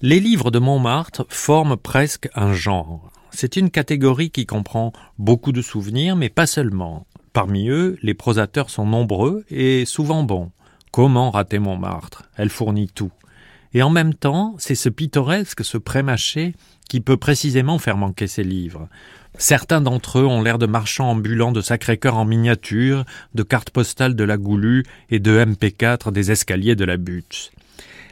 Les livres de Montmartre forment presque un genre. C'est une catégorie qui comprend beaucoup de souvenirs, mais pas seulement. Parmi eux, les prosateurs sont nombreux et souvent bons. Comment rater Montmartre? Elle fournit tout. Et en même temps, c'est ce pittoresque, ce prémâché, qui peut précisément faire manquer ces livres. Certains d'entre eux ont l'air de marchands ambulants de Sacré-Cœur en miniature, de cartes postales de la Goulue et de MP4 des escaliers de la butte.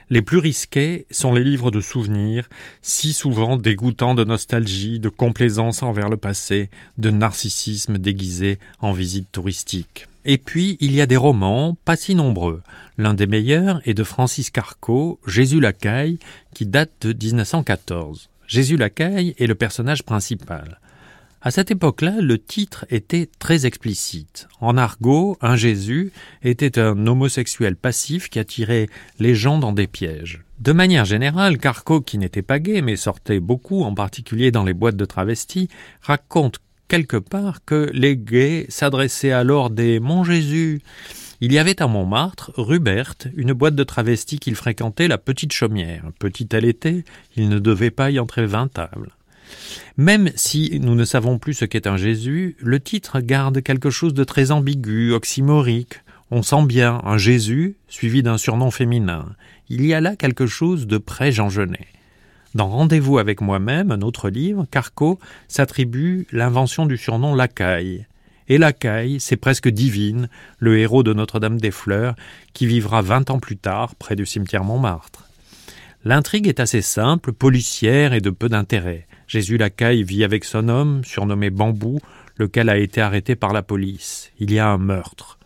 Les plus risqués sont les livres de souvenirs, si souvent dégoûtants de nostalgie, de complaisance envers le passé, de narcissisme déguisé en visite touristique. Et puis, il y a des romans, pas si nombreux. L'un des meilleurs est de Francis Carco, Jésus Lacaille, qui date de 1914. Jésus Lacaille est le personnage principal. À cette époque-là, le titre était très explicite. En argot, un Jésus était un homosexuel passif qui attirait les gens dans des pièges. De manière générale, Carco, qui n'était pas gay mais sortait beaucoup, en particulier dans les boîtes de travestis, raconte quelque part que les gays s'adressaient alors des Mon Jésus. Il y avait à Montmartre, rue Berthe, une boîte de travestis qu'il fréquentait la petite chaumière. Petite elle était, il ne devait pas y entrer vingt tables. Même si nous ne savons plus ce qu'est un Jésus, le titre garde quelque chose de très ambigu, oxymorique. On sent bien un Jésus suivi d'un surnom féminin. Il y a là quelque chose de pré-Jean Genet. Dans Rendez-vous avec moi-même, un autre livre, Carco s'attribue l'invention du surnom Lacaille. Et Lacaille, c'est presque divine, le héros de Notre-Dame des Fleurs, qui vivra vingt ans plus tard près du cimetière Montmartre. L'intrigue est assez simple, policière et de peu d'intérêt. Jésus Lacaille vit avec son homme, surnommé Bambou, lequel a été arrêté par la police. Il y a un meurtre.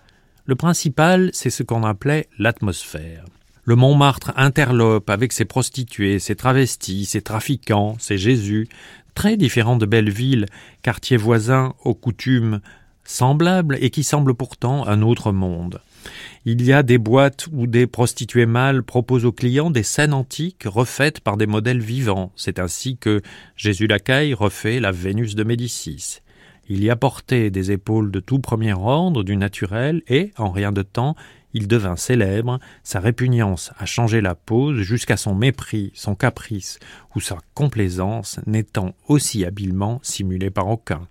Le principal, c'est ce qu'on appelait l'atmosphère. Le Montmartre interlope avec ses prostituées, ses travestis, ses trafiquants, ses Jésus, très différents de Belleville, quartier voisin aux coutumes semblables et qui semblent pourtant un autre monde. Il y a des boîtes où des prostituées mâles proposent aux clients des scènes antiques refaites par des modèles vivants. C'est ainsi que Jésus Lacaille refait la Vénus de Médicis. Il y a porté des épaules de tout premier ordre, du naturel, et, en rien de temps, il devint célèbre, sa répugnance a changé la pose jusqu'à son mépris, son caprice, ou sa complaisance n'étant aussi habilement simulée par aucun.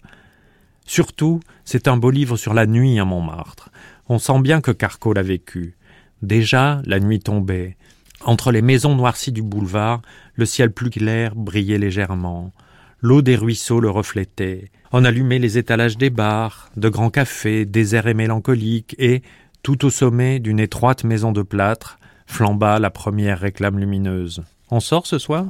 Surtout, c'est un beau livre sur la nuit à Montmartre. On sent bien que Carco l'a vécu. Déjà, la nuit tombait. Entre les maisons noircies du boulevard, le ciel plus clair brillait légèrement. L'eau des ruisseaux le reflétait. On allumait les étalages des bars, de grands cafés, déserts et mélancoliques, et, tout au sommet d'une étroite maison de plâtre, flamba la première réclame lumineuse. On sort ce soir?